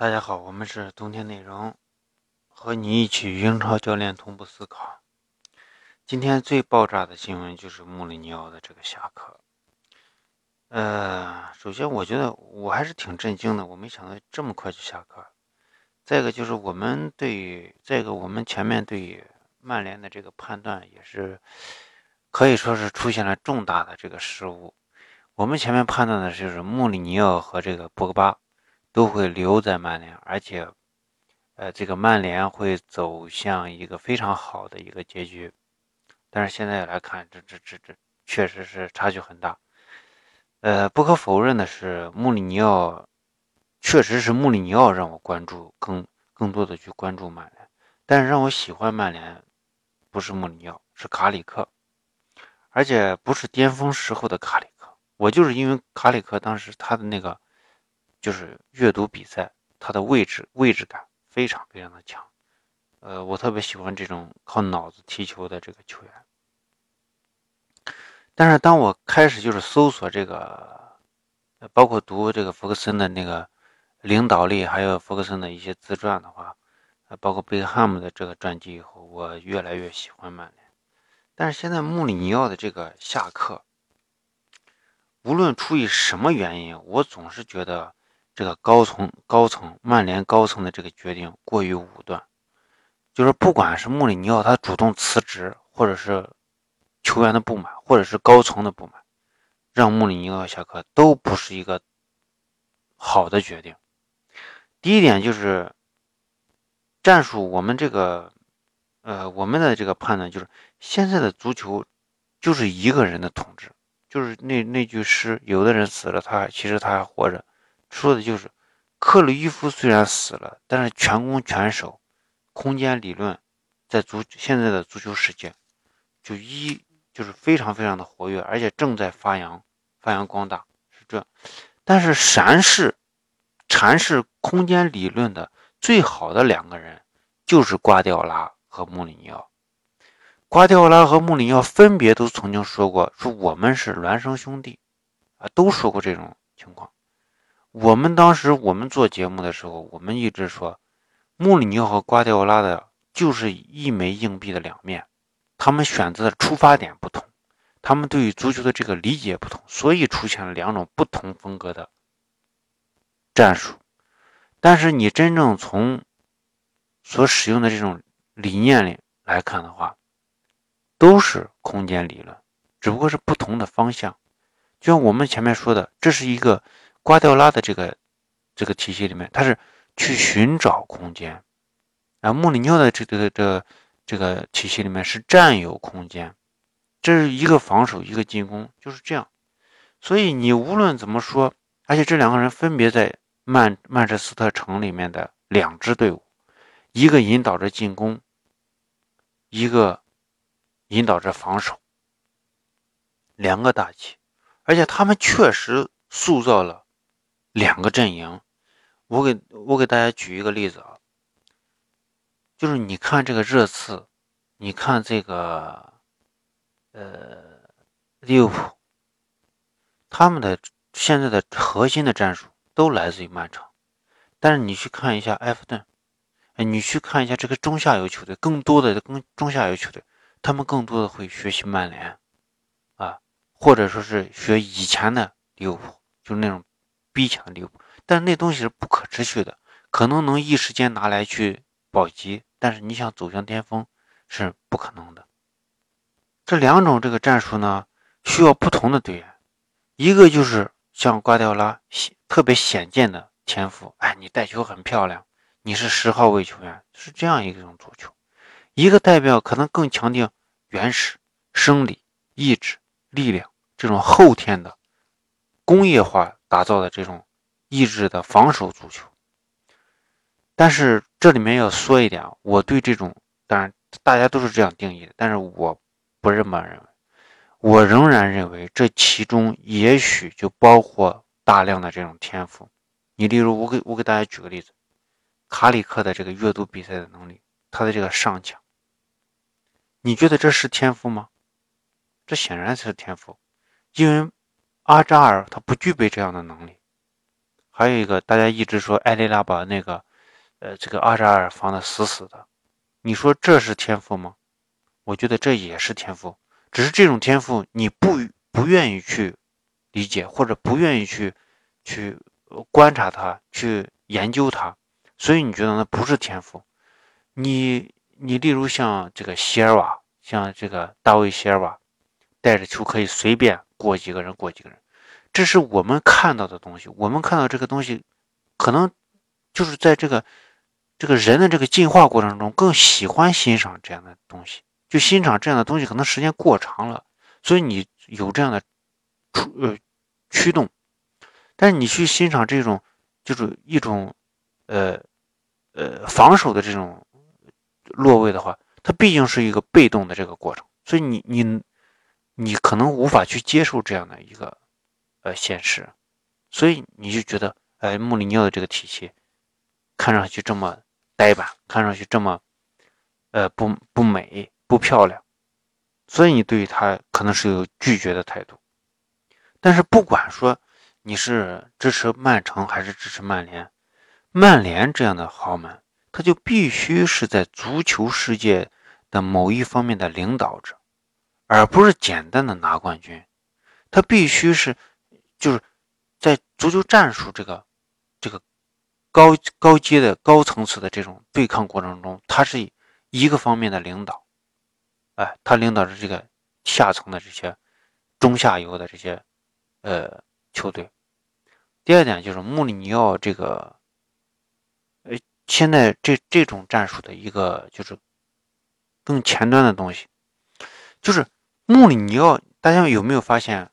大家好，我们是冬天内容，和你一起英超教练同步思考。今天最爆炸的新闻就是穆里尼奥的这个下课。呃，首先我觉得我还是挺震惊的，我没想到这么快就下课。再一个就是我们对，再一个我们前面对曼联的这个判断也是可以说是出现了重大的这个失误。我们前面判断的就是穆里尼奥和这个博格巴。都会留在曼联，而且，呃，这个曼联会走向一个非常好的一个结局。但是现在来看，这这这这确实是差距很大。呃，不可否认的是，穆里尼奥确实是穆里尼奥让我关注更更多的去关注曼联。但是让我喜欢曼联，不是穆里尼奥，是卡里克，而且不是巅峰时候的卡里克。我就是因为卡里克当时他的那个。就是阅读比赛，他的位置位置感非常非常的强，呃，我特别喜欢这种靠脑子踢球的这个球员。但是当我开始就是搜索这个，包括读这个福克森的那个领导力，还有福克森的一些自传的话，呃，包括贝克汉姆的这个传记以后，我越来越喜欢曼联。但是现在穆里尼奥的这个下课，无论出于什么原因，我总是觉得。这个高层高层曼联高层的这个决定过于武断，就是不管是穆里尼奥他主动辞职，或者是球员的不满，或者是高层的不满，让穆里尼奥下课都不是一个好的决定。第一点就是战术，我们这个呃我们的这个判断就是现在的足球就是一个人的统治，就是那那句诗，有的人死了，他其实他还活着。说的就是克鲁伊夫虽然死了，但是全攻全守、空间理论在足现在的足球世界就一就是非常非常的活跃，而且正在发扬发扬光大，是这。但是阐释阐释空间理论的最好的两个人就是瓜迪奥拉和穆里尼奥。瓜迪奥拉和穆里尼奥分别都曾经说过，说我们是孪生兄弟啊，都说过这种情况。我们当时我们做节目的时候，我们一直说，穆里尼奥和瓜迪奥拉的就是一枚硬币的两面，他们选择的出发点不同，他们对于足球的这个理解不同，所以出现了两种不同风格的战术。但是你真正从所使用的这种理念里来看的话，都是空间理论，只不过是不同的方向。就像我们前面说的，这是一个。瓜迪奥拉的这个这个体系里面，他是去寻找空间，啊，穆里尼奥的这个这个这个体系里面是占有空间，这是一个防守，一个进攻，就是这样。所以你无论怎么说，而且这两个人分别在曼曼彻斯特城里面的两支队伍，一个引导着进攻，一个引导着防守，两个大旗，而且他们确实塑造了。两个阵营，我给我给大家举一个例子啊，就是你看这个热刺，你看这个，呃，利物浦，他们的现在的核心的战术都来自于曼城，但是你去看一下埃弗顿，你去看一下这个中下游球队，更多的跟中下游球队，他们更多的会学习曼联，啊，或者说是学以前的利物浦，就是那种。逼抢的，但那东西是不可持续的，可能能一时间拿来去保级，但是你想走向巅峰是不可能的。这两种这个战术呢，需要不同的队员，一个就是像瓜迪奥拉显特别显见的天赋，哎，你带球很漂亮，你是十号位球员，是这样一种足球；一个代表可能更强调原始、生理、意志、力量这种后天的工业化。打造的这种意志的防守足球，但是这里面要说一点啊，我对这种当然大家都是这样定义的，但是我不这么认为，我仍然认为这其中也许就包括大量的这种天赋。你例如，我给我给大家举个例子，卡里克的这个阅读比赛的能力，他的这个上抢，你觉得这是天赋吗？这显然是天赋，因为。阿扎尔他不具备这样的能力，还有一个大家一直说埃雷拉把那个，呃，这个阿扎尔防的死死的，你说这是天赋吗？我觉得这也是天赋，只是这种天赋你不不愿意去理解，或者不愿意去去观察它，去研究它，所以你觉得那不是天赋。你你例如像这个席尔瓦，像这个大卫席尔瓦，带着球可以随便过几个人，过几个人，这是我们看到的东西。我们看到这个东西，可能就是在这个这个人的这个进化过程中，更喜欢欣赏这样的东西。就欣赏这样的东西，可能时间过长了，所以你有这样的出呃驱动。但是你去欣赏这种就是一种呃呃防守的这种落位的话，它毕竟是一个被动的这个过程，所以你你你可能无法去接受这样的一个呃现实，所以你就觉得哎穆里尼奥的这个体系看上去这么呆板，看上去这么呃不不美。不漂亮，所以你对于他可能是有拒绝的态度。但是不管说你是支持曼城还是支持曼联，曼联这样的豪门，他就必须是在足球世界的某一方面的领导者，而不是简单的拿冠军。他必须是就是在足球战术这个这个高高阶的高层次的这种对抗过程中，他是一个方面的领导。哎，他领导着这个下层的这些中下游的这些呃球队。第二点就是穆里尼奥这个呃，现在这这种战术的一个就是更前端的东西，就是穆里尼奥，大家有没有发现？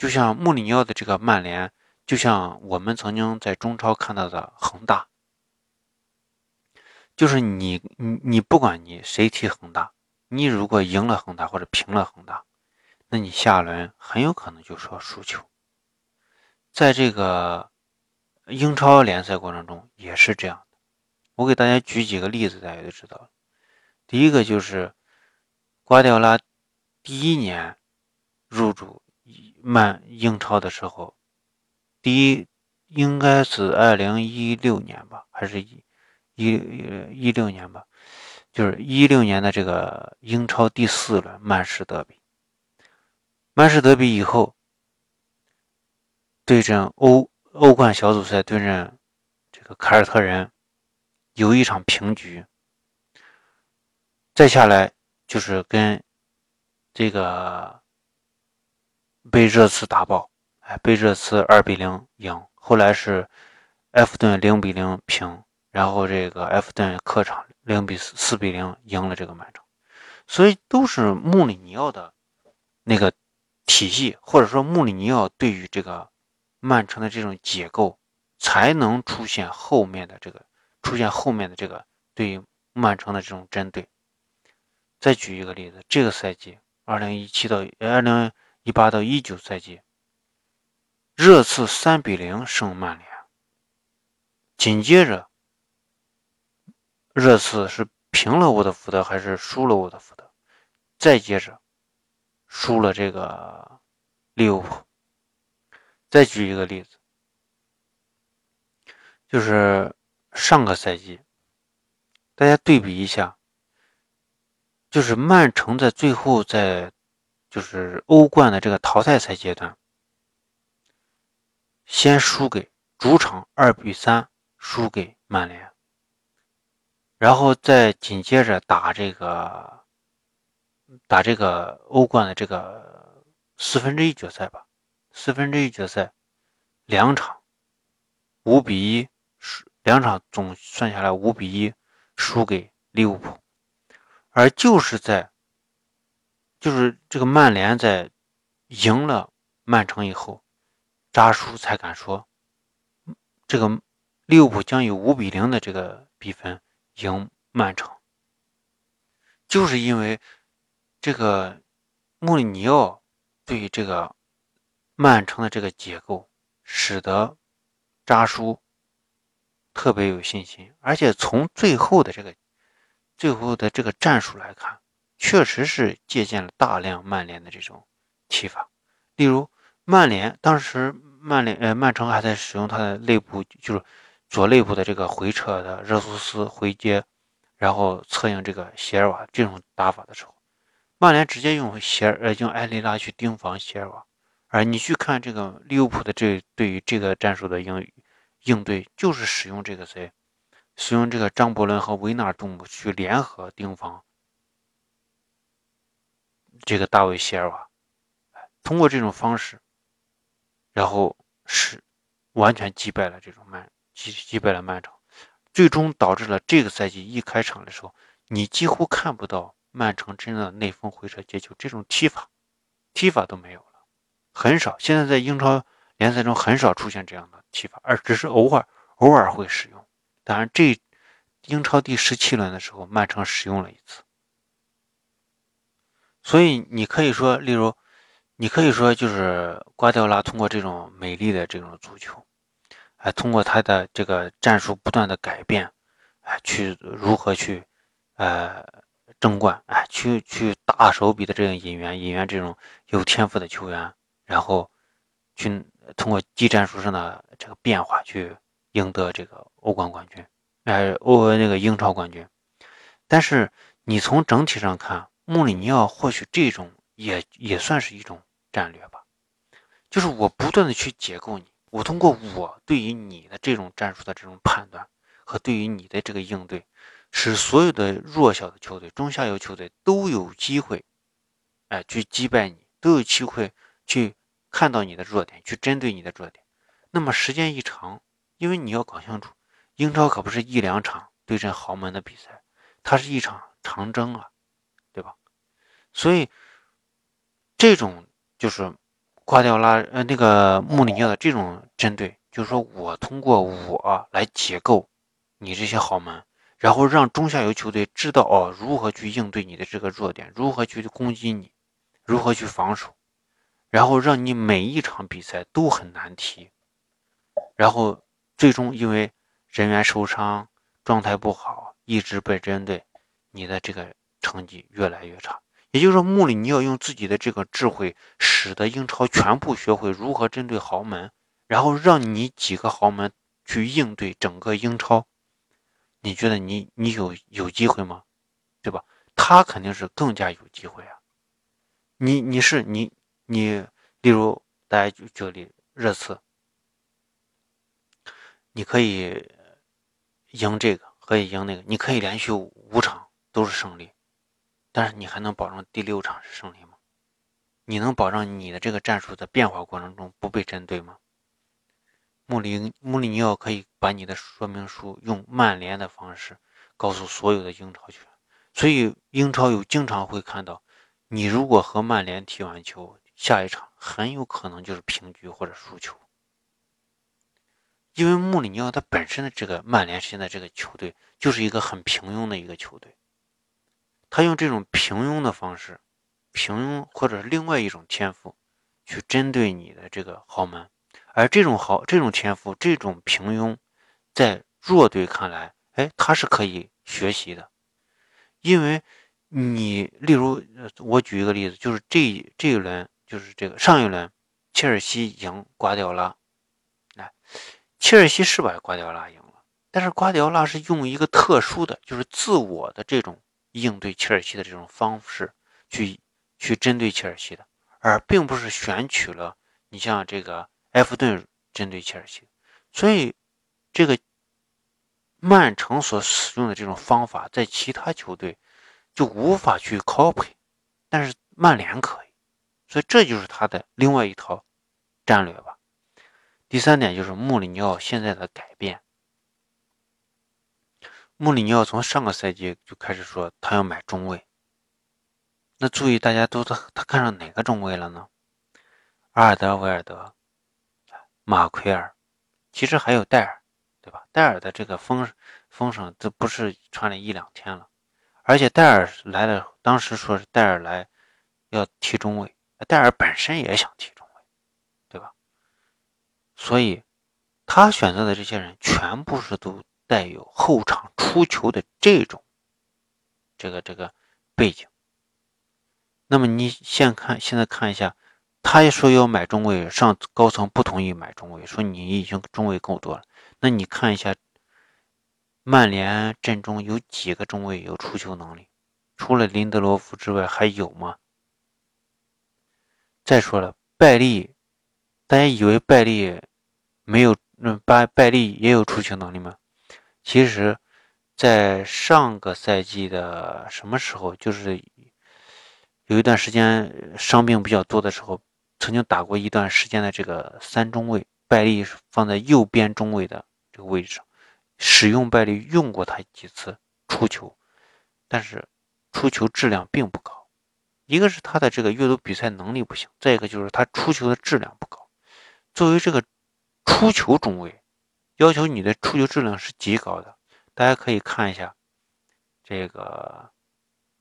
就像穆里尼奥的这个曼联，就像我们曾经在中超看到的恒大，就是你你你不管你谁踢恒大。你如果赢了恒大或者平了恒大，那你下轮很有可能就说输球。在这个英超联赛过程中也是这样的。我给大家举几个例子，大家就知道了。第一个就是瓜迪奥拉第一年入主曼英超的时候，第一应该是二零一六年吧，还是一一一六年吧。就是一六年的这个英超第四轮曼市德比，曼市德比以后对阵欧欧冠小组赛对阵这个凯尔特人，有一场平局。再下来就是跟这个被热刺打爆，哎，被热刺二比零赢。后来是埃弗顿零比零平，然后这个埃弗顿客场。零比四，四比零赢了这个曼城，所以都是穆里尼奥的那个体系，或者说穆里尼奥对于这个曼城的这种结构，才能出现后面的这个出现后面的这个对曼城的这种针对。再举一个例子，这个赛季二零一七到二零一八到一九赛季，热刺三比零胜曼联，紧接着。热刺是平了沃特福德还是输了沃特福德？再接着输了这个利物浦。再举一个例子，就是上个赛季，大家对比一下，就是曼城在最后在就是欧冠的这个淘汰赛阶段，先输给主场二比三输给曼联。然后再紧接着打这个，打这个欧冠的这个四分之一决赛吧，四分之一决赛两场五比一输，两场总算下来五比一输给利物浦，而就是在，就是这个曼联在赢了曼城以后，扎叔才敢说，这个利物浦将以五比零的这个比分。赢曼城，就是因为这个穆里尼奥对这个曼城的这个结构，使得扎叔特别有信心。而且从最后的这个最后的这个战术来看，确实是借鉴了大量曼联的这种踢法。例如，曼联当时曼联呃曼城还在使用他的内部就是左内部的这个回撤的热苏斯回接，然后策应这个席尔瓦这种打法的时候，曼联直接用席尔呃用埃雷拉去盯防席尔瓦，而你去看这个利物浦的这对于这个战术的应应对，就是使用这个谁，使用这个张伯伦和维纳尔杜姆去联合盯防这个大卫席尔瓦，通过这种方式。然后是完全击败了这种曼击击败了曼城，最终导致了这个赛季一开场的时候，你几乎看不到曼城真正的内锋回撤接球这种踢法，踢法都没有了，很少。现在在英超联赛中很少出现这样的踢法，而只是偶尔偶尔会使用。当然，这英超第十七轮的时候，曼城使用了一次，所以你可以说，例如。你可以说，就是瓜迪奥拉通过这种美丽的这种足球，哎，通过他的这个战术不断的改变，哎，去如何去，呃，争冠，哎，去去大手笔的这种引援，引援这种有天赋的球员，然后去通过技战术上的这个变化去赢得这个欧冠冠军，哎，欧那个英超冠军。但是你从整体上看，穆里尼奥或许这种也也算是一种。战略吧，就是我不断的去解构你，我通过我对于你的这种战术的这种判断和对于你的这个应对，使所有的弱小的球队、中下游球队都有机会，哎，去击败你，都有机会去看到你的弱点，去针对你的弱点。那么时间一长，因为你要搞清楚，英超可不是一两场对阵豪门的比赛，它是一场长征啊，所以这种。就是瓜迪奥拉呃那个穆里尼奥的这种针对，就是说我通过我来解构你这些豪门，然后让中下游球队知道哦如何去应对你的这个弱点，如何去攻击你，如何去防守，然后让你每一场比赛都很难踢，然后最终因为人员受伤、状态不好，一直被针对，你的这个成绩越来越差。也就是说，穆里尼奥用自己的这个智慧，使得英超全部学会如何针对豪门，然后让你几个豪门去应对整个英超。你觉得你你有有机会吗？对吧？他肯定是更加有机会啊。你你是你你，例如大家就这里热刺，你可以赢这个，可以赢那个，你可以连续五场都是胜利。但是你还能保证第六场是胜利吗？你能保证你的这个战术在变化过程中不被针对吗？穆里穆里尼奥可以把你的说明书用曼联的方式告诉所有的英超球员，所以英超有经常会看到，你如果和曼联踢完球，下一场很有可能就是平局或者输球，因为穆里尼奥他本身的这个曼联现在这个球队就是一个很平庸的一个球队。他用这种平庸的方式，平庸或者是另外一种天赋，去针对你的这个豪门，而这种豪这种天赋这种平庸，在弱队看来，哎，他是可以学习的，因为你例如我举一个例子，就是这这一轮就是这个上一轮，切尔西赢瓜迪奥拉，哎，切尔西是把瓜迪奥拉赢了，但是瓜迪奥拉是用一个特殊的，就是自我的这种。应对切尔西的这种方式，去去针对切尔西的，而并不是选取了你像这个埃弗顿针对切尔西，所以这个曼城所使用的这种方法，在其他球队就无法去 copy，但是曼联可以，所以这就是他的另外一套战略吧。第三点就是穆里尼奥现在的改变。穆里尼奥从上个赛季就开始说他要买中卫，那注意大家都他他看上哪个中卫了呢？阿尔德维尔德、马奎尔，其实还有戴尔，对吧？戴尔的这个风风声这不是传了一两天了，而且戴尔来了，当时说是戴尔来要踢中卫，戴尔本身也想踢中卫，对吧？所以他选择的这些人全部是都。带有后场出球的这种，这个这个背景。那么你先看，现在看一下他也说要买中卫，上高层不同意买中卫，说你已经中卫够多了。那你看一下，曼联阵中有几个中卫有出球能力？除了林德罗夫之外，还有吗？再说了，拜利，大家以为拜利没有，嗯，拜拜利也有出球能力吗？其实，在上个赛季的什么时候，就是有一段时间伤病比较多的时候。曾经打过一段时间的这个三中卫，拜利放在右边中卫的这个位置上，使用拜利用过他几次出球，但是出球质量并不高。一个是他的这个阅读比赛能力不行，再一个就是他出球的质量不高。作为这个出球中卫，要求你的出球质量是极高的。大家可以看一下这个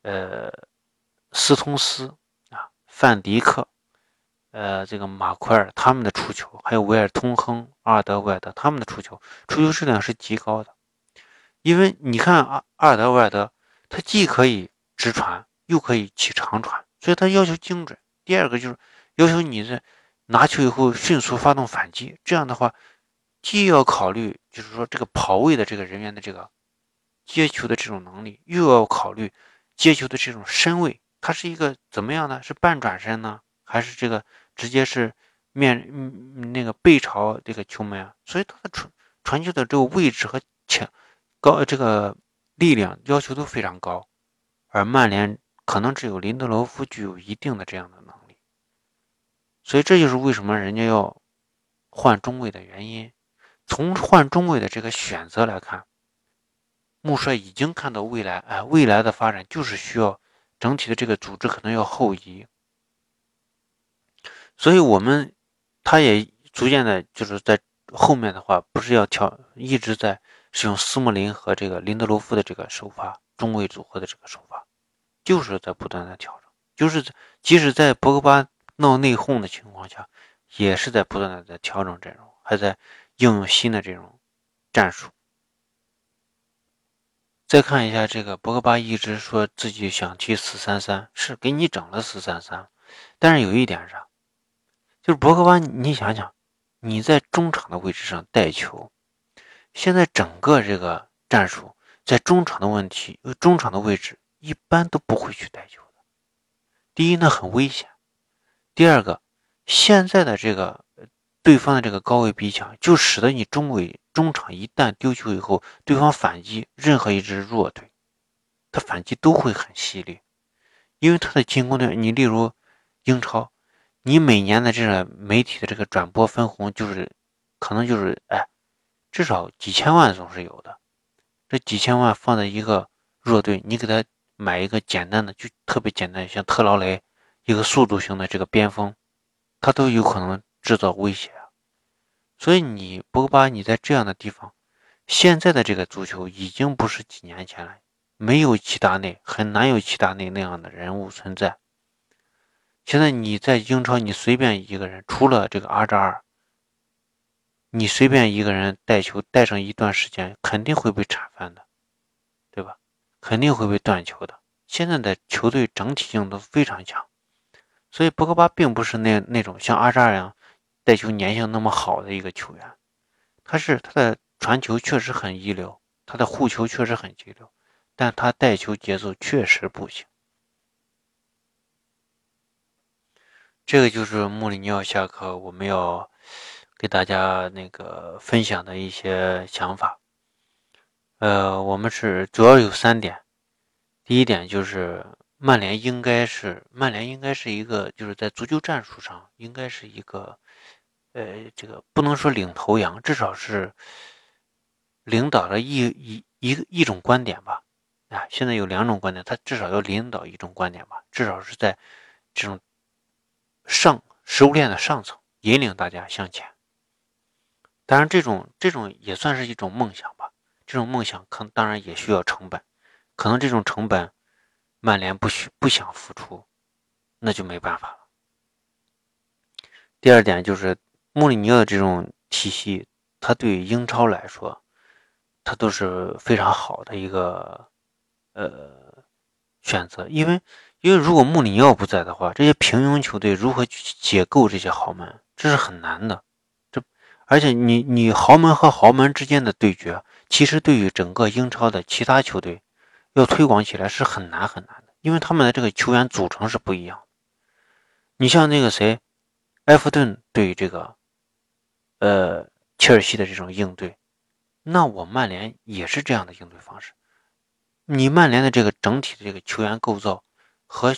呃斯通斯啊，范迪克。呃，这个马奎尔他们的出球，还有维尔通亨、阿尔德韦尔德他们的出球，出球质量是极高的。因为你看阿阿尔德韦尔德，他既可以直传，又可以起长传，所以他要求精准。第二个就是要求你在拿球以后迅速发动反击，这样的话，既要考虑就是说这个跑位的这个人员的这个接球的这种能力，又要考虑接球的这种身位，他是一个怎么样呢？是半转身呢，还是这个？直接是面嗯那个背朝这个球门啊，所以他的传传球的这个位置和强高这个力量要求都非常高，而曼联可能只有林德罗夫具有一定的这样的能力，所以这就是为什么人家要换中卫的原因。从换中卫的这个选择来看，穆帅已经看到未来，哎，未来的发展就是需要整体的这个组织可能要后移。所以，我们他也逐渐的，就是在后面的话，不是要调，一直在使用斯莫林和这个林德罗夫的这个手法，中卫组合的这个手法，就是在不断的调整，就是即使在博格巴闹内讧的情况下，也是在不断的在调整阵容，还在应用新的这种战术。再看一下这个博格巴一直说自己想踢四三三，是给你整了四三三，但是有一点啥？就是博格巴，你想想，你在中场的位置上带球，现在整个这个战术在中场的问题，中场的位置一般都不会去带球的。第一呢，很危险；第二个，现在的这个对方的这个高位逼抢，就使得你中卫中场一旦丢球以后，对方反击任何一支弱队，他反击都会很犀利，因为他的进攻队，你例如英超。你每年的这个媒体的这个转播分红，就是可能就是哎，至少几千万总是有的。这几千万放在一个弱队，你给他买一个简单的，就特别简单，像特劳雷，一个速度型的这个边锋，他都有可能制造威胁啊。所以你博格巴，你在这样的地方，现在的这个足球已经不是几年前了，没有齐达内，很难有齐达内那样的人物存在。现在你在英超，你随便一个人，除了这个阿扎尔，你随便一个人带球带上一段时间，肯定会被铲翻的，对吧？肯定会被断球的。现在的球队整体性都非常强，所以博格巴并不是那那种像阿扎尔一样带球粘性那么好的一个球员，他是他的传球确实很一流，他的护球确实很一流，但他带球节奏确实不行。这个就是穆里尼奥下课，我们要给大家那个分享的一些想法。呃，我们是主要有三点。第一点就是曼联应该是曼联应该是一个就是在足球战术上应该是一个呃这个不能说领头羊，至少是领导了一一一一种观点吧。啊，现在有两种观点，他至少要领导一种观点吧，至少是在这种。上食物链的上层，引领大家向前。当然，这种这种也算是一种梦想吧。这种梦想可当然也需要成本，可能这种成本，曼联不需不想付出，那就没办法了。第二点就是穆里尼奥这种体系，他对英超来说，他都是非常好的一个呃选择，因为。因为如果穆里尼奥不在的话，这些平庸球队如何去解构这些豪门，这是很难的。这而且你你豪门和豪门之间的对决，其实对于整个英超的其他球队要推广起来是很难很难的，因为他们的这个球员组成是不一样。你像那个谁，埃弗顿对于这个，呃，切尔西的这种应对，那我曼联也是这样的应对方式。你曼联的这个整体的这个球员构造。和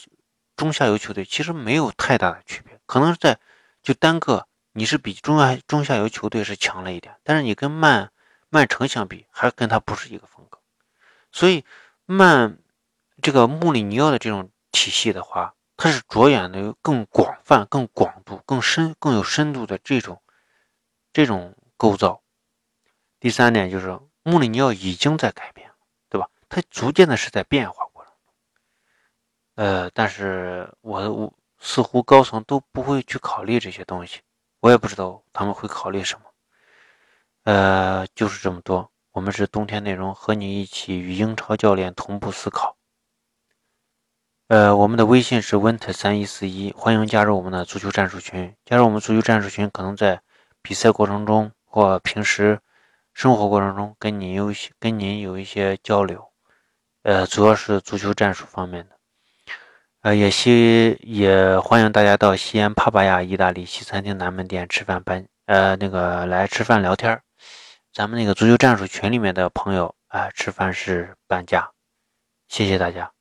中下游球队其实没有太大的区别，可能在就单个你是比中下中下游球队是强了一点，但是你跟曼曼城相比，还跟他不是一个风格。所以曼这个穆里尼奥的这种体系的话，它是着眼的更广泛、更广度、更深、更有深度的这种这种构造。第三点就是穆里尼奥已经在改变了，对吧？他逐渐的是在变化。呃，但是我我似乎高层都不会去考虑这些东西，我也不知道他们会考虑什么。呃，就是这么多。我们是冬天内容，和你一起与英超教练同步思考。呃，我们的微信是 winter 三一四一，欢迎加入我们的足球战术群。加入我们足球战术群，可能在比赛过程中或平时生活过程中跟你有跟您有一些交流。呃，主要是足球战术方面的。呃，也希也欢迎大家到西安帕巴亚意大利西餐厅南门店吃饭搬呃那个来吃饭聊天咱们那个足球战术群里面的朋友啊，吃饭是半价，谢谢大家。